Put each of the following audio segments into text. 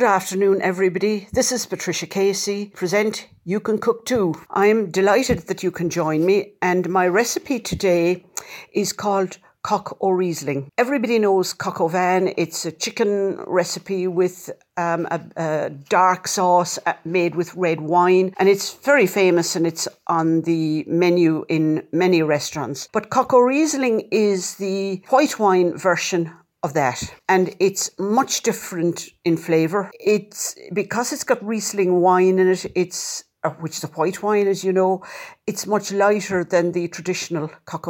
Good afternoon, everybody. This is Patricia Casey. Present You Can Cook Too. I'm delighted that you can join me, and my recipe today is called coq au riesling. Everybody knows coq au vin. It's a chicken recipe with um, a, a, dark sauce uh, made with red wine, and it's very famous and it's on the menu in many restaurants. But coq au riesling is the white wine version of that. And it's much different in flavor it's because it's got riesling wine in it it's uh, which is a white wine as you know it's much lighter than the traditional coq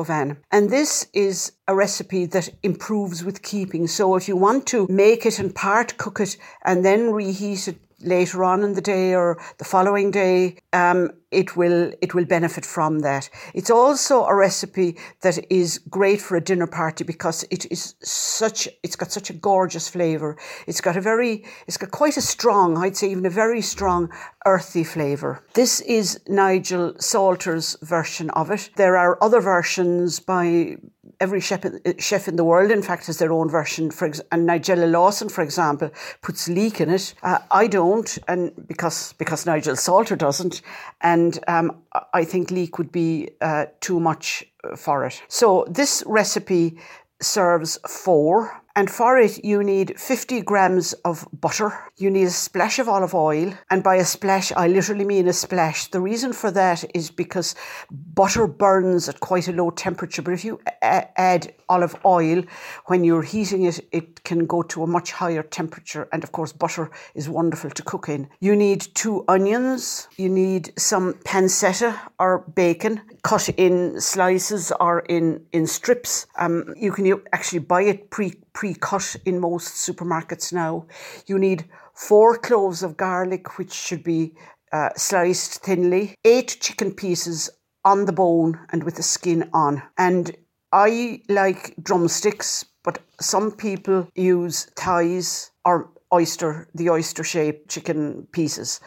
and this is a recipe that improves with keeping. So if you want to make it and part cook it and then reheat it later on in the day or the following day, um, it will it will benefit from that. It's also a recipe that is great for a dinner party because it is such it's got such a gorgeous flavour. It's got a very it's got quite a strong, I'd say even a very strong earthy flavour. This is Nigel Slater's version of it. There are other versions by every chef in, chef in the world, in fact, has their own version. For ex- and Nigella Lawson, for example, puts leek in it. Uh, I don't, and because because Nigel Slater doesn't, and um, I think leek would be uh, too much for it. So this recipe serves four and for it, you need 50 grams of butter. You need a splash of olive oil. And by a splash, I literally mean a splash. The reason for that is because butter burns at quite a low temperature. But if you a- add olive oil, when you're heating it, it can go to a much higher temperature. And of course, butter is wonderful to cook in. You need two onions. You need some pancetta or bacon cut in slices or in, in strips. Um, you can actually buy it pre pre-cut in most supermarkets now. You need four cloves of garlic, which should be uh, sliced thinly, eight chicken pieces on the bone and with the skin on. And I like drumsticks, but some people use thighs or oyster, the oyster shaped chicken pieces.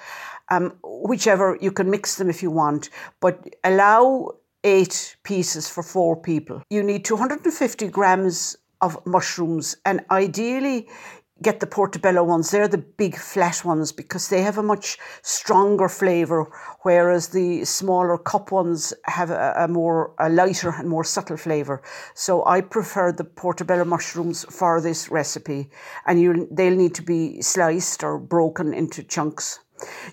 Um, whichever, you can mix them if you want, but allow eight pieces for four people. You need 250 grams of mushrooms and ideally get the portobello ones. They're the big flat ones because they have a much stronger flavour, whereas the smaller cup ones have a, a, more a lighter and more subtle flavour. So I prefer the portobello mushrooms for this recipe, and you they'll need to be sliced or broken into chunks.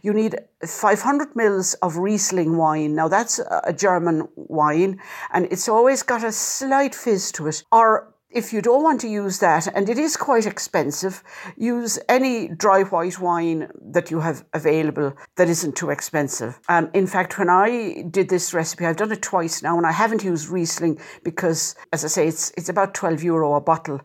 You need 500 mils of Riesling wine. Now that's a German wine, and it's always got a slight fizz to it. Or if you don't want to use that, and it is quite expensive, use any dry white wine that you have available that isn't too expensive. Um, in fact, when I did this recipe, I've done it twice now, and I haven't used Riesling because, as I say, it's it's about twelve euro a bottle.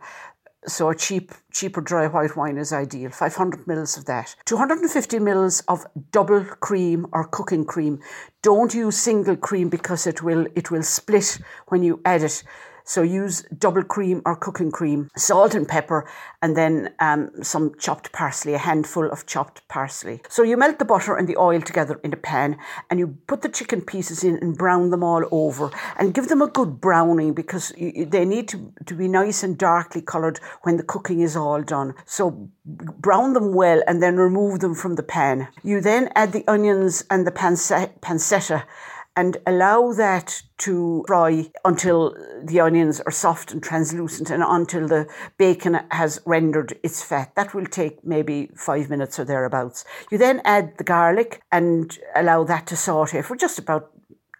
So a cheap, cheaper dry white wine is ideal. 500 mils of that. 250 mils of double cream or cooking cream. Don't use single cream because it will it will split when you add it. So use double cream or cooking cream, salt and pepper, and then um, some chopped parsley, a handful of chopped parsley. So you melt the butter and the oil together in a pan and you put the chicken pieces in and brown them all over and give them a good browning because they need to, to be nice and darkly coloured when the cooking is all done. So brown them well and then remove them from the pan. You then add the onions and the pancetta and allow that to fry until the onions are soft and translucent and until the bacon has rendered its fat. That will take maybe five minutes or thereabouts. You then add the garlic and allow that to saute for just about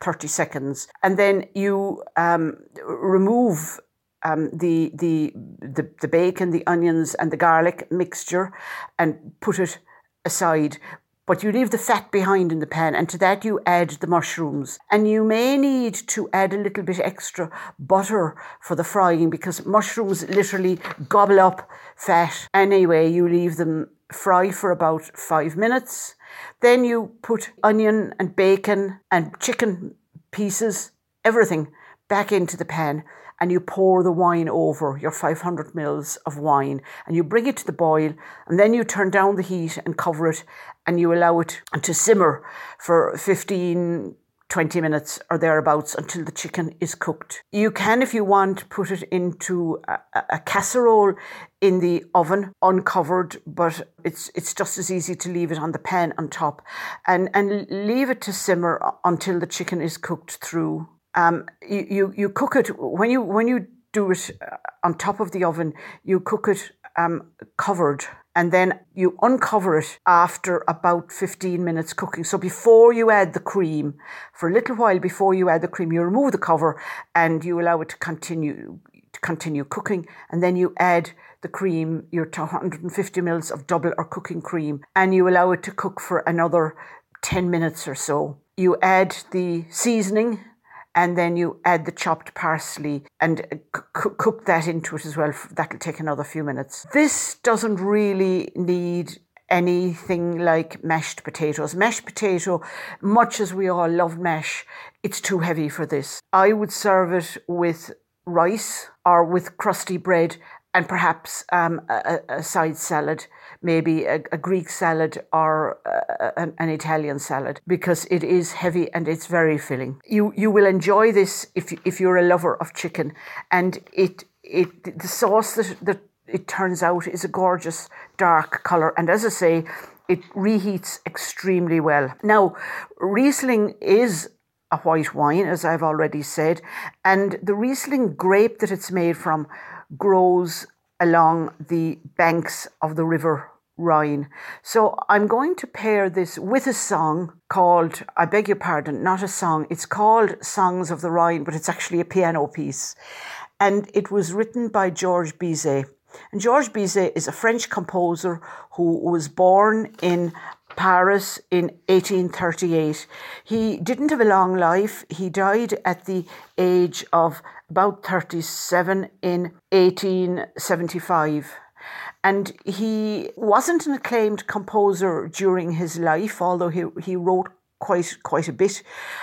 30 seconds. And then you um, remove um, the, the, the, the bacon, the onions, and the garlic mixture and put it aside but you leave the fat behind in the pan, and to that you add the mushrooms. And you may need to add a little bit extra butter for the frying because mushrooms literally gobble up fat. Anyway, you leave them fry for about five minutes. Then you put onion and bacon and chicken pieces, everything, back into the pan and you pour the wine over your 500 mils of wine and you bring it to the boil and then you turn down the heat and cover it and you allow it to simmer for 15 20 minutes or thereabouts until the chicken is cooked. You can, if you want, put it into a, a, casserole in the oven uncovered, but it's it's just as easy to leave it on the pan on top and, and leave it to simmer until the chicken is cooked through. Um, you, you, you cook it when you when you do it uh, on top of the oven, you cook it um, covered and then you uncover it after about 15 minutes cooking. So before you add the cream, for a little while before you add the cream, you remove the cover and you allow it to continue to continue cooking, and then you add the cream, your 250 mils of double or cooking cream, and you allow it to cook for another 10 minutes or so. You add the seasoning and then you add the chopped parsley and c- cook that into it as well. That'll take another few minutes. This doesn't really need anything like mashed potatoes. Mashed potato, much as we all love mash, it's too heavy for this. I would serve it with rice or with crusty bread and perhaps um, a, a, side salad, maybe a, a Greek salad or an, an, Italian salad, because it is heavy and it's very filling. You you will enjoy this if if you're a lover of chicken, and it it the sauce that that it turns out is a gorgeous dark color, and as I say. It reheats extremely well. Now, Riesling is a white wine, as I've already said, and the Riesling grape that it's made from grows along the banks of the River Rhine. So I'm going to pair this with a song called, I beg your pardon, not a song, it's called Songs of the Rhine, but it's actually a piano piece. And it was written by Georges Bizet. And Georges Bizet is a French composer who was born in Paris in 1838. He didn't have a long life. He died at the age of about 37 in 1875. And he wasn't an acclaimed composer during his life, although he, he wrote quite quite a bit.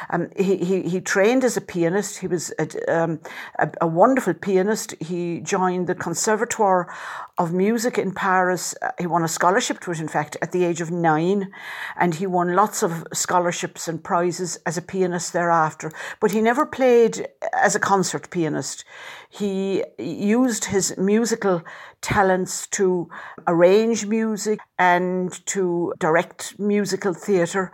Um, he, he he trained as a pianist. He was a, um, a, a, wonderful pianist. He joined the Conservatoire of Music in Paris. Uh, he won a scholarship to it, in fact, at the age of nine, and he won lots of scholarships and prizes as a pianist thereafter. But he never played as a concert pianist. He used his musical talents to arrange music and to direct musical theatre.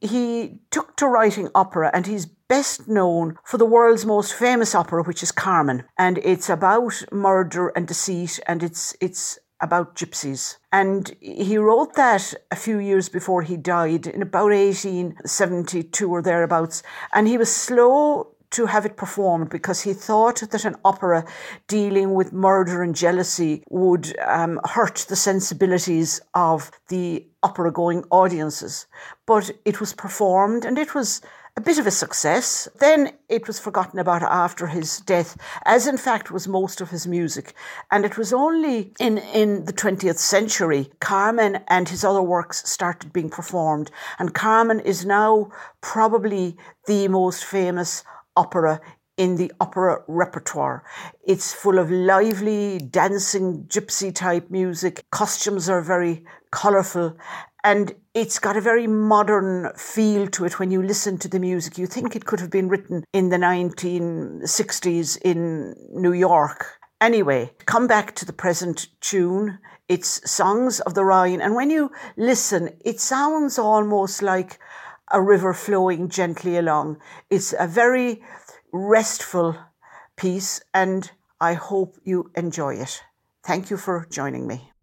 He took to writing opera, and he's best known for the world's most famous opera, which is Carmen. And it's about murder and deceit, and it's it's about gypsies. And he wrote that a few years before he died in about 1872 or thereabouts. And he was slow to have it performed because he thought that an opera dealing with murder and jealousy would um, hurt the sensibilities of the opera going audiences. But it was performed and it was a bit of a success. Then it was forgotten about after his death, as in fact was most of his music. And it was only in, in the 20th century, Carmen and his other works started being performed. And Carmen is now probably the most famous opera in the opera repertoire. It's full of lively, dancing, gypsy type music. Costumes are very colourful and it's got a very modern feel to it when you listen to the music. You think it could have been written in the 1960s in New York. Anyway, come back to the present tune. It's Songs of the Rhine. And when you listen, it sounds almost like a river flowing gently along. It's a very restful piece, and I hope you enjoy it. Thank you for joining me.